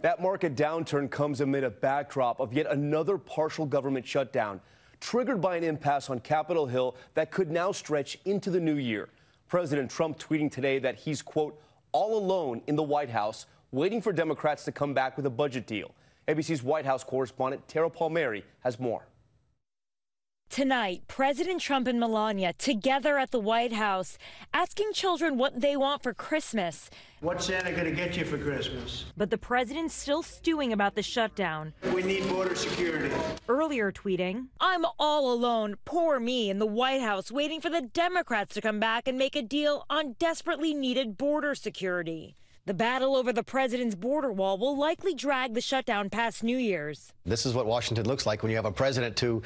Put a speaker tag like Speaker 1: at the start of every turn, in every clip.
Speaker 1: That market downturn comes amid a backdrop of yet another partial government shutdown, triggered by an impasse on Capitol Hill that could now stretch into the new year. President Trump tweeting today that he's, quote, all alone in the White House, waiting for Democrats to come back with a budget deal. ABC's White House correspondent Tara Palmieri has more.
Speaker 2: Tonight, President Trump and Melania together at the White House asking children what they want for Christmas.
Speaker 3: What's Santa going to get you for Christmas?
Speaker 2: But the president's still stewing about the shutdown.
Speaker 3: We need border security.
Speaker 2: Earlier tweeting, I'm all alone, poor me, in the White House waiting for the Democrats to come back and make a deal on desperately needed border security. The battle over the president's border wall will likely drag the shutdown past New Year's.
Speaker 4: This is what Washington looks like when you have a president who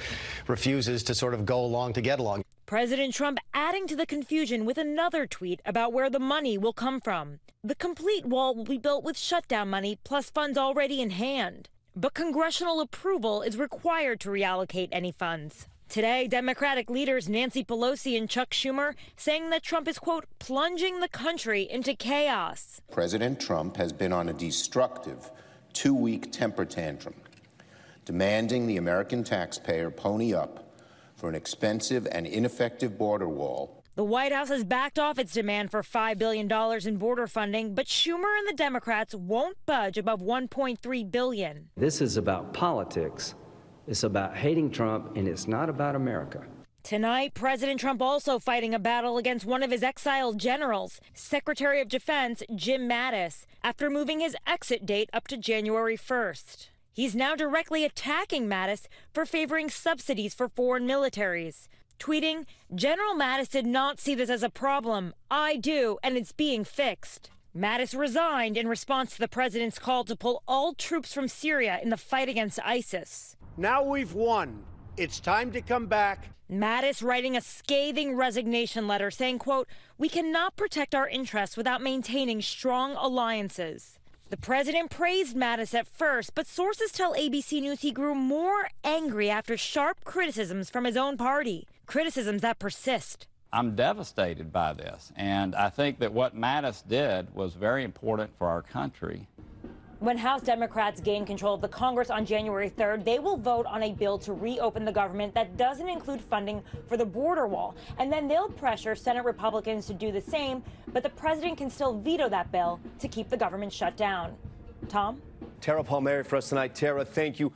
Speaker 4: refuses to sort of go along to get along.
Speaker 2: President Trump adding to the confusion with another tweet about where the money will come from. The complete wall will be built with shutdown money plus funds already in hand. But congressional approval is required to reallocate any funds. Today, Democratic leaders Nancy Pelosi and Chuck Schumer saying that Trump is, quote, plunging the country into chaos.
Speaker 5: President Trump has been on a destructive two week temper tantrum, demanding the American taxpayer pony up for an expensive and ineffective border wall.
Speaker 2: The White House has backed off its demand for $5 billion in border funding, but Schumer and the Democrats won't budge above 1.3 billion.
Speaker 6: This is about politics it's about hating Trump, and it's not about America.
Speaker 2: Tonight, President Trump also fighting a battle against one of his exiled generals, Secretary of Defense Jim Mattis, after moving his exit date up to January 1st. He's now directly attacking Mattis for favoring subsidies for foreign militaries. Tweeting, General Mattis did not see this as a problem. I do, and it's being fixed. Mattis resigned in response to the president's call to pull all troops from Syria in the fight against ISIS.
Speaker 3: Now we've won. It's time to come back.
Speaker 2: Mattis writing a scathing resignation letter saying, quote, we cannot protect our interests without maintaining strong alliances. The president praised Mattis at first, but sources tell ABC News he grew more angry after sharp criticisms from his own party, criticisms that persist.
Speaker 7: I'm devastated by this, and I think that what Mattis did was very important for our country.
Speaker 2: When House Democrats gain control of the Congress on January 3rd, they will vote on a bill to reopen the government that doesn't include funding for the border wall. And then they'll pressure Senate Republicans to do the same, but the president can still veto that bill to keep the government shut down. Tom?
Speaker 1: Tara Palmieri for us tonight. Tara, thank you.